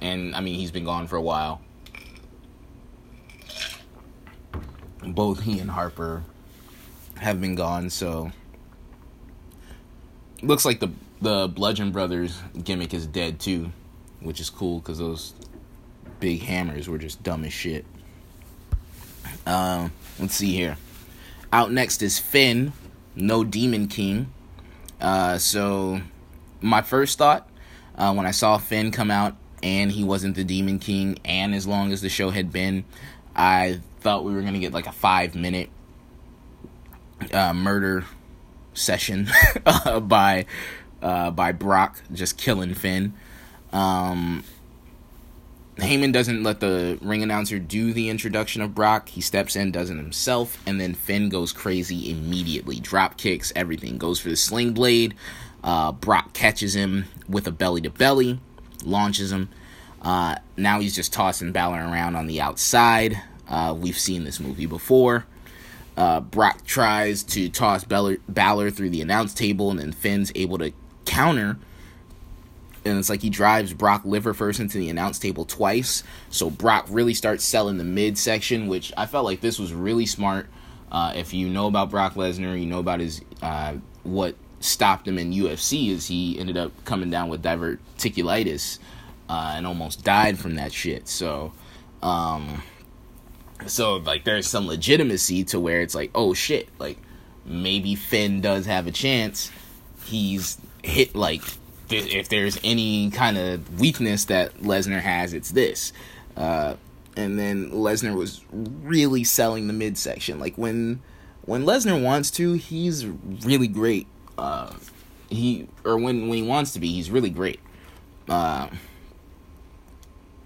and I mean, he's been gone for a while. Both he and Harper have been gone, so looks like the the Bludgeon Brothers gimmick is dead too, which is cool because those big hammers were just dumb as shit. Um, let's see here. Out next is Finn, no Demon King. Uh, so my first thought uh, when I saw Finn come out and he wasn't the Demon King, and as long as the show had been, I thought we were gonna get like a five minute uh, murder session by uh, by Brock just killing Finn. Um, Heyman doesn't let the ring announcer do the introduction of Brock. He steps in, does it himself, and then Finn goes crazy immediately. Drop kicks, everything. Goes for the sling blade. Uh, Brock catches him with a belly to belly, launches him. Uh, now he's just tossing Balor around on the outside. Uh, we've seen this movie before. Uh, Brock tries to toss Balor, Balor through the announce table, and then Finn's able to counter and it's like he drives Brock liver first into the announce table twice. So Brock really starts selling the midsection, which I felt like this was really smart. Uh, if you know about Brock Lesnar, you know about his uh, what stopped him in UFC is he ended up coming down with diverticulitis uh, and almost died from that shit. So, um, so like there's some legitimacy to where it's like, oh shit, like maybe Finn does have a chance. He's hit like if there's any kind of weakness that Lesnar has, it's this. Uh, and then Lesnar was really selling the midsection. Like when when Lesnar wants to, he's really great. Uh, he or when when he wants to be, he's really great. Uh,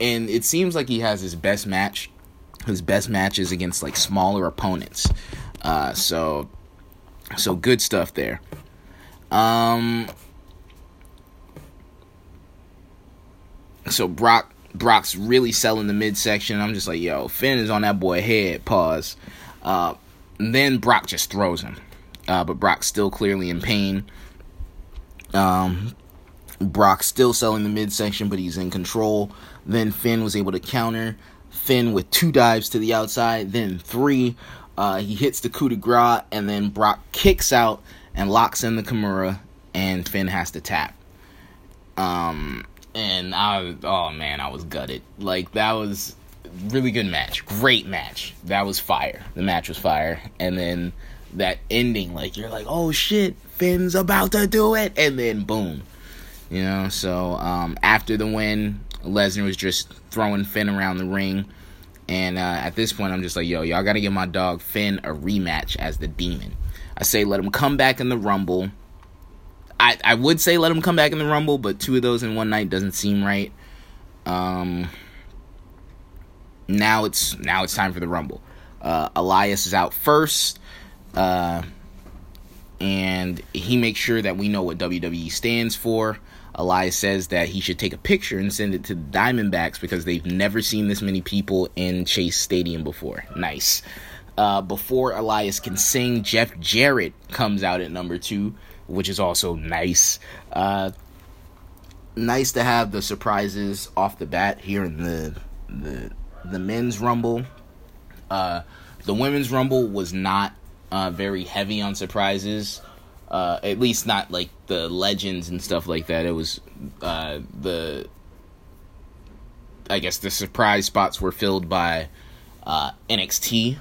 and it seems like he has his best match, his best matches against like smaller opponents. Uh, so so good stuff there. Um, so Brock Brock's really selling the midsection. I'm just like, yo, Finn is on that boy head. Pause. Uh, then Brock just throws him, uh, but Brock's still clearly in pain. Um, Brock still selling the midsection, but he's in control. Then Finn was able to counter. Finn with two dives to the outside, then three. Uh, he hits the coup de grace, and then Brock kicks out and locks in the Kimura, and Finn has to tap. Um, and I oh man, I was gutted. Like that was really good match, great match. That was fire. The match was fire, and then that ending, like you're like, oh shit, Finn's about to do it, and then boom, you know. So um, after the win, Lesnar was just throwing Finn around the ring. And uh, at this point, I'm just like, yo, y'all got to give my dog Finn a rematch as the demon. I say, let him come back in the Rumble I, I would say let him come back in the Rumble, but two of those in one night doesn't seem right. Um, now it's now it's time for the Rumble. Uh, Elias is out first, uh, and he makes sure that we know what WWE stands for. Elias says that he should take a picture and send it to the Diamondbacks because they've never seen this many people in Chase Stadium before. Nice. Uh, before Elias can sing, Jeff Jarrett comes out at number two which is also nice. Uh, nice to have the surprises off the bat here in the the the men's rumble. Uh, the women's rumble was not uh, very heavy on surprises. Uh, at least not like the legends and stuff like that. It was uh, the I guess the surprise spots were filled by uh, NXT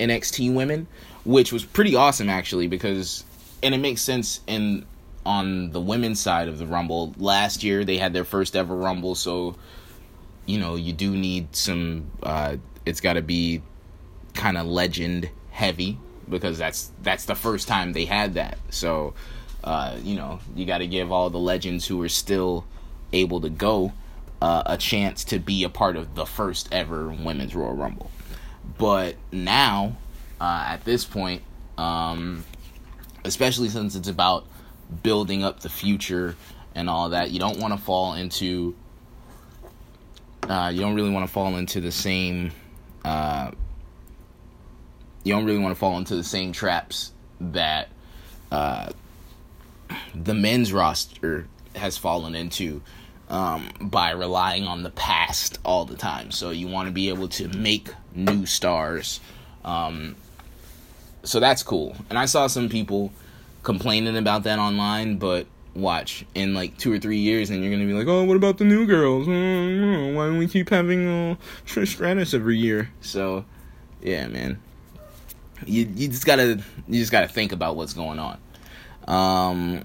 NXT women, which was pretty awesome actually because and it makes sense in on the women's side of the Rumble. Last year they had their first ever Rumble, so you know you do need some. Uh, it's got to be kind of legend heavy because that's that's the first time they had that. So uh, you know you got to give all the legends who are still able to go uh, a chance to be a part of the first ever women's Royal Rumble. But now, uh, at this point, um, especially since it's about building up the future and all that. You don't want to fall into. Uh, you don't really want to fall into the same. Uh, you don't really want to fall into the same traps that uh, the men's roster has fallen into um, by relying on the past all the time. So you want to be able to make new stars. Um, so that's cool. And I saw some people complaining about that online, but watch in like two or three years, and you're gonna be like, "Oh, what about the new girls? Oh, why don't we keep having uh, Trish Stratus every year?" So, yeah, man, you you just gotta you just gotta think about what's going on. Um,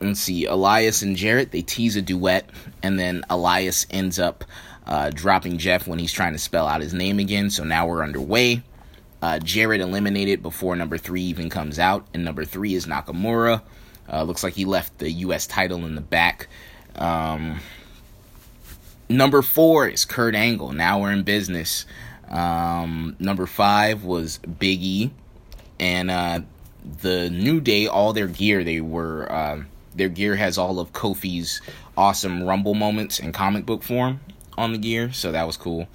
let's see, Elias and Jarrett they tease a duet, and then Elias ends up uh, dropping Jeff when he's trying to spell out his name again. So now we're underway. Uh, Jarrett eliminated before number three even comes out, and number three is Nakamura. Uh, looks like he left the U.S. title in the back. Um, number four is Kurt Angle. Now we're in business. Um, number five was Big E, and uh, the New Day. All their gear, they were uh, their gear has all of Kofi's awesome Rumble moments in comic book form on the gear, so that was cool.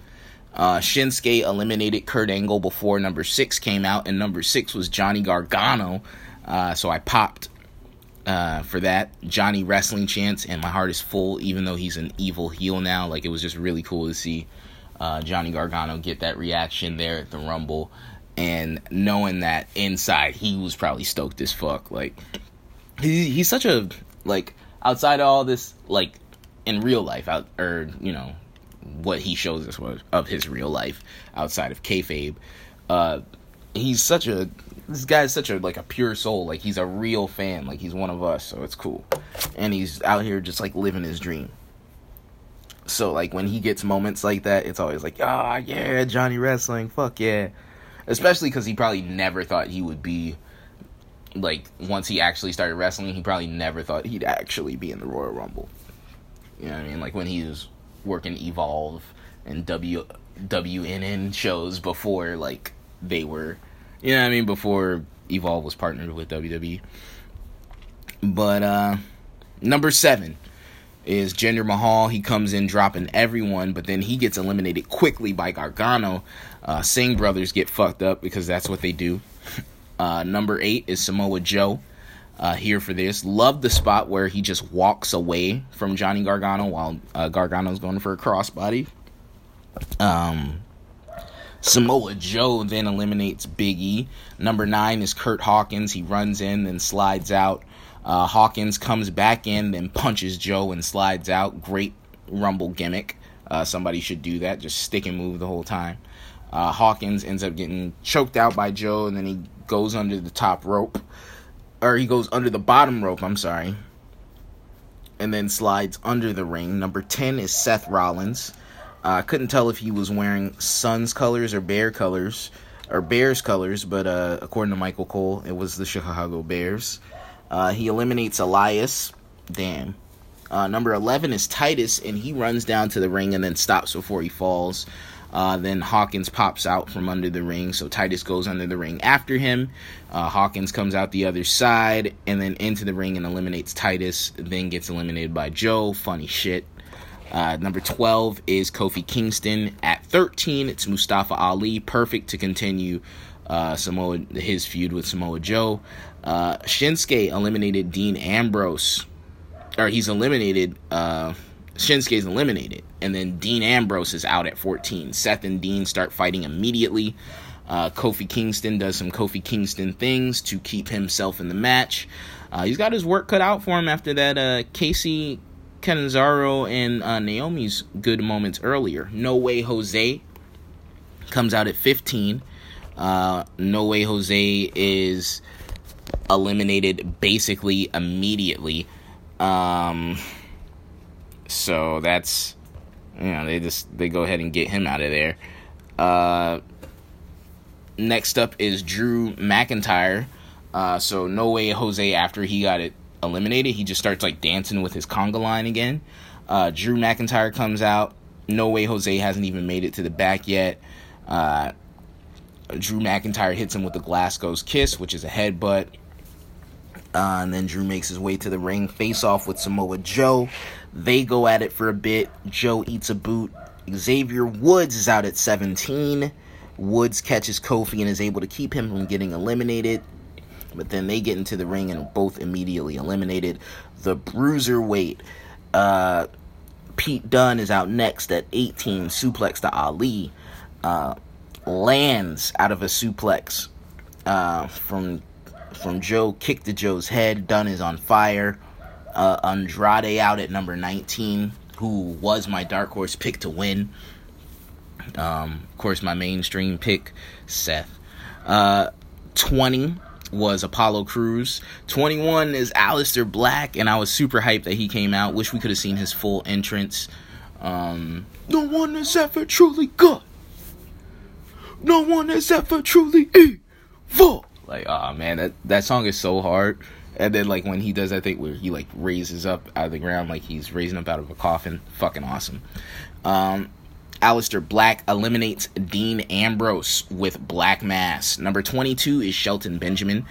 Uh, Shinsuke eliminated Kurt Angle before number six came out, and number six was Johnny Gargano. Uh, so I popped uh, for that. Johnny wrestling chance, and my heart is full, even though he's an evil heel now. Like, it was just really cool to see uh, Johnny Gargano get that reaction there at the Rumble, and knowing that inside he was probably stoked as fuck. Like, he, he's such a, like, outside of all this, like, in real life, out, or, you know, what he shows us was of his real life outside of kayfabe. Uh, he's such a this guy's such a like a pure soul. Like he's a real fan. Like he's one of us. So it's cool, and he's out here just like living his dream. So like when he gets moments like that, it's always like, ah, oh, yeah, Johnny Wrestling, fuck yeah. Especially because he probably never thought he would be like once he actually started wrestling, he probably never thought he'd actually be in the Royal Rumble. You know what I mean? Like when he was working Evolve and W WNN shows before like they were, you know what I mean, before Evolve was partnered with WWE. But uh number 7 is Jinder Mahal. He comes in dropping everyone, but then he gets eliminated quickly by Gargano. Uh, Singh brothers get fucked up because that's what they do. Uh, number eight is Samoa Joe uh, here for this. Love the spot where he just walks away from Johnny Gargano while uh, Gargano's going for a crossbody. Um, Samoa Joe then eliminates Big E. Number nine is Kurt Hawkins. He runs in, then slides out. Uh, Hawkins comes back in, then punches Joe and slides out. Great Rumble gimmick. Uh, somebody should do that. Just stick and move the whole time. Uh, Hawkins ends up getting choked out by Joe, and then he goes under the top rope or he goes under the bottom rope, I'm sorry, and then slides under the ring. Number 10 is Seth Rollins. I uh, couldn't tell if he was wearing Suns colors or Bear colors, or Bears colors, but uh, according to Michael Cole, it was the Chicago Bears. Uh, he eliminates Elias. Damn. Uh, number 11 is Titus, and he runs down to the ring and then stops before he falls. Uh, then Hawkins pops out from under the ring, so Titus goes under the ring after him. Uh, Hawkins comes out the other side and then into the ring and eliminates Titus, then gets eliminated by Joe. Funny shit. Uh, number 12 is Kofi Kingston. At 13, it's Mustafa Ali. Perfect to continue uh, Samoa his feud with Samoa Joe. Uh, Shinsuke eliminated Dean Ambrose, or he's eliminated. Uh, Shinsuke's eliminated, and then Dean Ambrose is out at 14. Seth and Dean start fighting immediately. Uh, Kofi Kingston does some Kofi Kingston things to keep himself in the match. Uh, he's got his work cut out for him after that uh, Kacy Catanzaro and uh, Naomi's good moments earlier. No Way Jose comes out at 15. Uh, no way Jose is eliminated basically immediately. Um, so that's you know they just they go ahead and get him out of there. Uh, next up is Drew McIntyre. Uh, so no way Jose after he got it eliminated, he just starts like dancing with his conga line again. Uh, Drew McIntyre comes out. No way Jose hasn't even made it to the back yet. Uh, Drew McIntyre hits him with the Glasgow's kiss, which is a headbutt. Uh, and then Drew makes his way to the ring, face off with Samoa Joe. They go at it for a bit. Joe eats a boot. Xavier Woods is out at 17. Woods catches Kofi and is able to keep him from getting eliminated. But then they get into the ring and both immediately eliminated. The bruiser weight. Uh, Pete Dunne is out next at 18. Suplex to Ali. Uh, lands out of a suplex uh, from from Joe. Kick to Joe's head. Dunne is on fire. Uh, Andrade out at number 19, who was my dark horse pick to win. Um, of course, my mainstream pick, Seth. Uh, 20 was Apollo Crews. 21 is Aleister Black, and I was super hyped that he came out. Wish we could have seen his full entrance. Um, no one is ever truly good. No one is ever truly evil. Like, oh man, that that song is so hard. And then like when he does that thing where he like raises up out of the ground like he's raising up out of a coffin, fucking awesome. Um, Aleister Black eliminates Dean Ambrose with Black Mass. Number 22 is Shelton Benjamin.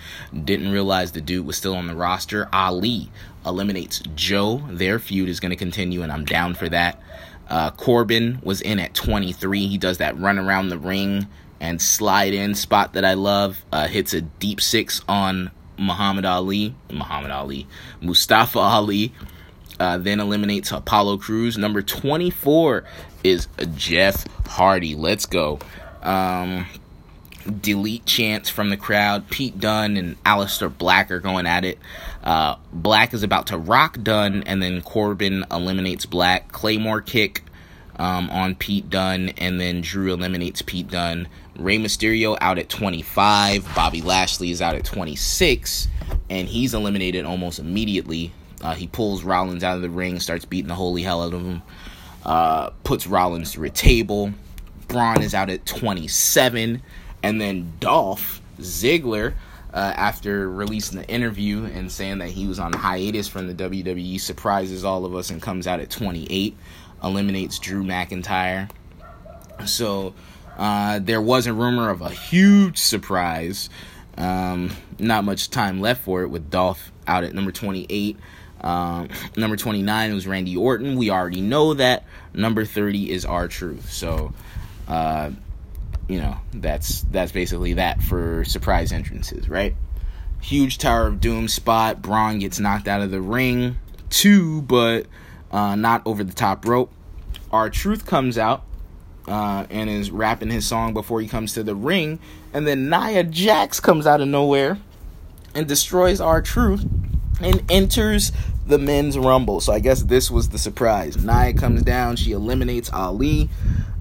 Didn't realize the dude was still on the roster. Ali eliminates Joe. Their feud is going to continue, and I'm down for that. Uh, Corbin was in at 23. He does that run around the ring and slide in spot that I love. Uh, hits a deep six on Muhammad Ali. Muhammad Ali. Mustafa Ali. Uh, then eliminates Apollo Crews. Number 24 is Jeff Hardy. Let's go. Um, delete chants from the crowd. Pete Dunne and Aleister Black are going at it. Uh, Black is about to rock Dunne, and then Corbin eliminates Black. Claymore kick um, on Pete Dunne, and then Drew eliminates Pete Dunne. Rey Mysterio out at 25. Bobby Lashley is out at 26, and he's eliminated almost immediately. Uh, he pulls Rollins out of the ring, starts beating the holy hell out of him, uh, puts Rollins through a table. Braun is out at 27, and then Dolph Ziggler. Uh, after releasing the interview and saying that he was on hiatus from the WWE, surprises all of us and comes out at 28, eliminates Drew McIntyre. So uh, there was a rumor of a huge surprise. Um, not much time left for it with Dolph out at number 28. Um, number 29 was Randy Orton. We already know that. Number 30 is R-Truth. So, uh, you know, that's that's basically that for surprise entrances, right? Huge Tower of Doom spot. Braun gets knocked out of the ring. too, but uh, not over the top rope. R-Truth comes out uh, and is rapping his song before he comes to the ring. And then Nia Jax comes out of nowhere and destroys R-Truth and enters the men's rumble. So I guess this was the surprise. Nia comes down, she eliminates Ali.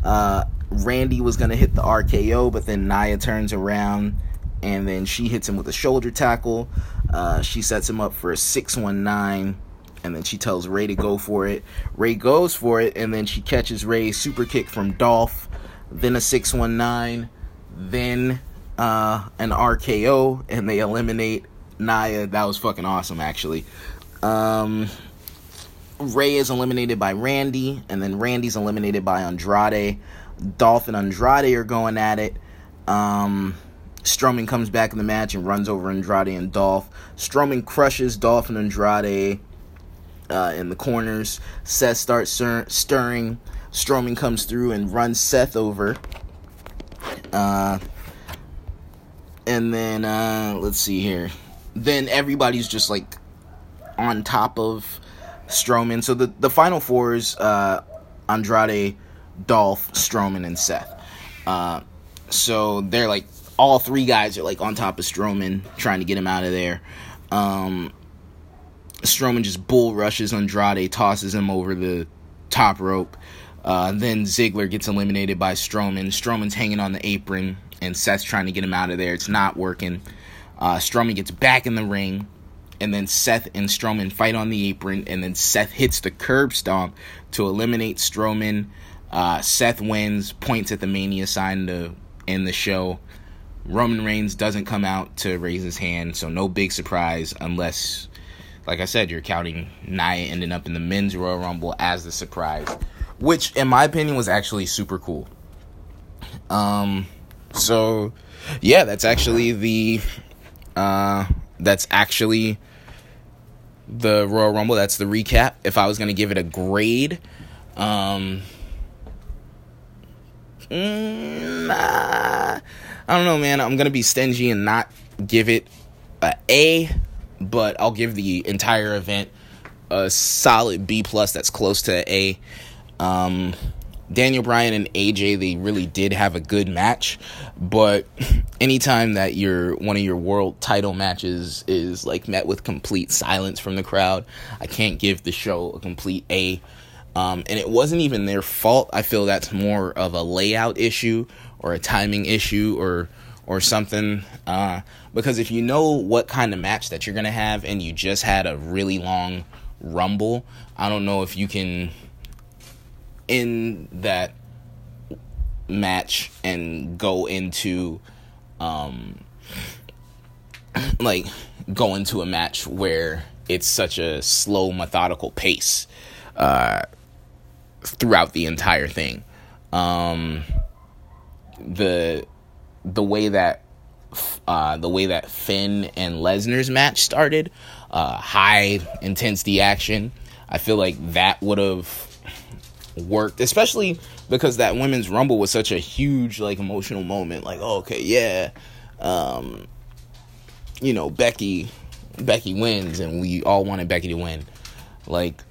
Uh, Randy was gonna hit the RKO, but then Nia turns around and then she hits him with a shoulder tackle. Uh, she sets him up for a 619 and then she tells Rey to go for it. Rey goes for it, and then she catches Rey's super kick from Dolph, then a 619, then uh, an RKO, and they eliminate Nia. That was fucking awesome, actually. Um, Rey is eliminated by Randy, and then Randy's eliminated by Andrade. Dolph and Andrade are going at it. Um, Strowman comes back in the match and runs over Andrade and Dolph. Strowman crushes Dolph and Andrade uh, in the corners. Seth starts stir- stirring. Strowman comes through and runs Seth over. Uh, and then uh, let's see here. Then everybody's just like on top of Strowman. So the the final four is uh, Andrade, Dolph, Strowman, and Seth. Uh, so they're like all three guys are like on top of Strowman, trying to get him out of there. Um, Strowman just bull rushes Andrade, tosses him over the top rope. Uh, then Ziggler gets eliminated by Strowman. Strowman's hanging on the apron, and Seth's trying to get him out of there. It's not working. Uh, Strowman gets back in the ring, and then Seth and Strowman fight on the apron, and then Seth hits the curb stomp to eliminate Strowman. Uh, Seth wins, points at the Mania sign to end the show. Roman Reigns doesn't come out to raise his hand, so no big surprise unless, like I said, you're counting Nia ending up in the men's Royal Rumble as the surprise, which, in my opinion, was actually super cool. Um, so yeah, that's actually the, uh, that's actually the Royal Rumble. That's the recap. If I was gonna give it a grade, um, mm, nah, I don't know, man. I'm gonna be stingy and not give it a A, but I'll give the entire event a solid B plus. That's close to A. Um, Daniel Bryan and AJ, they really did have a good match, but anytime that your one of your world title matches is like met with complete silence from the crowd, I can't give the show a complete A. Um, and it wasn't even their fault. I feel that's more of a layout issue or a timing issue or or something. Uh, because if you know what kind of match that you're gonna have and you just had a really long rumble, I don't know if you can in that match and go into um like go into a match where it's such a slow methodical pace uh throughout the entire thing um the the way that uh the way that Finn and Lesnar's match started uh high intensity action I feel like that would have worked, especially because that women's rumble was such a huge like emotional moment. Like, oh, okay, yeah, um, you know, Becky, Becky wins, and we all wanted Becky to win. Like,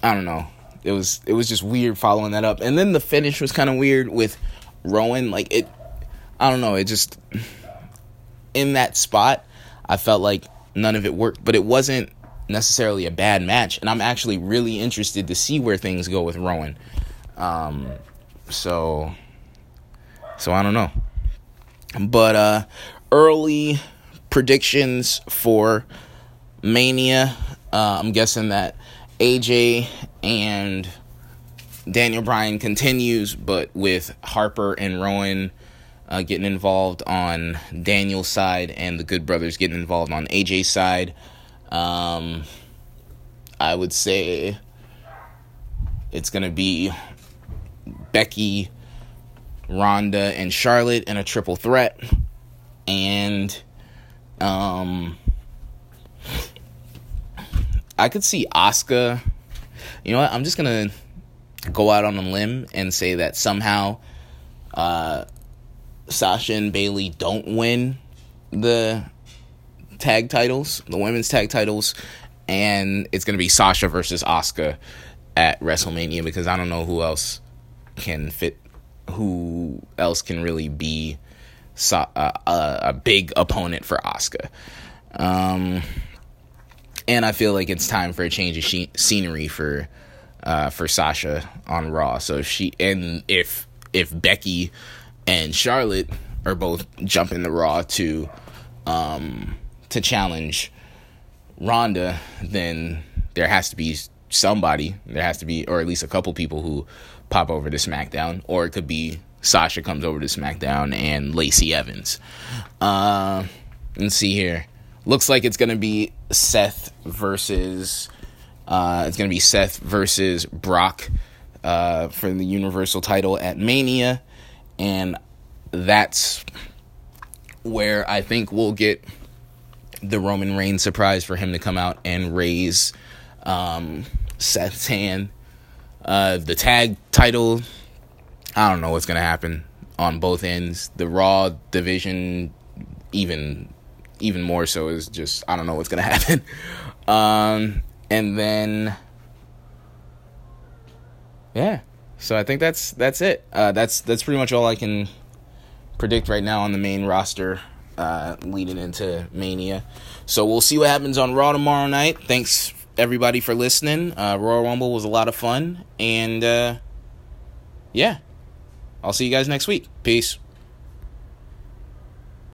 I don't know, it was it was just weird following that up, and then the finish was kind of weird with Rowan. Like it, I don't know, it just in that spot, I felt like none of it worked, but it wasn't necessarily a bad match, and I'm actually really interested to see where things go with Rowan. Um, so, so I don't know. But uh, early predictions for Mania. Uh, I'm guessing that AJ and Daniel Bryan continues, but with Harper and Rowan uh, getting involved on Daniel's side and the Good Brothers getting involved on AJ's side. Um, I would say it's going to be Becky, Ronda, and Charlotte in a triple threat. And um I could see Asuka. You know what? I'm just gonna go out on a limb and say that somehow uh, Sasha and Bayley don't win the tag titles, the women's tag titles, and it's gonna be Sasha versus Asuka at WrestleMania because I don't know who else can fit who else can really be so, uh, a, a, big opponent for Asuka. Um, and I feel like it's time for a change of she- scenery for uh, for Sasha on Raw. So she and if if Becky and Charlotte are both jumping the Raw to um, to challenge Ronda, then there has to be somebody. There has to be, or at least a couple people who pop over to SmackDown, or it could be Sasha comes over to SmackDown and Lacey Evans. Uh, let's see here. Looks like it's gonna be Seth versus. Uh, it's gonna be Seth versus Brock uh, for the Universal title at Mania, and that's where I think we'll get the Roman Reigns surprise for him to come out and raise um, Seth's hand uh, the tag title, I don't know what's gonna happen on both ends. The Raw division, even even more so, is just I don't know what's gonna happen. um, and then, yeah. So I think that's that's it. Uh, that's that's pretty much all I can predict right now on the main roster uh, leading into Mania. So we'll see what happens on Raw tomorrow night. Thanks everybody for listening. Uh, Royal Rumble was a lot of fun. And uh, yeah, I'll see you guys next week. Peace.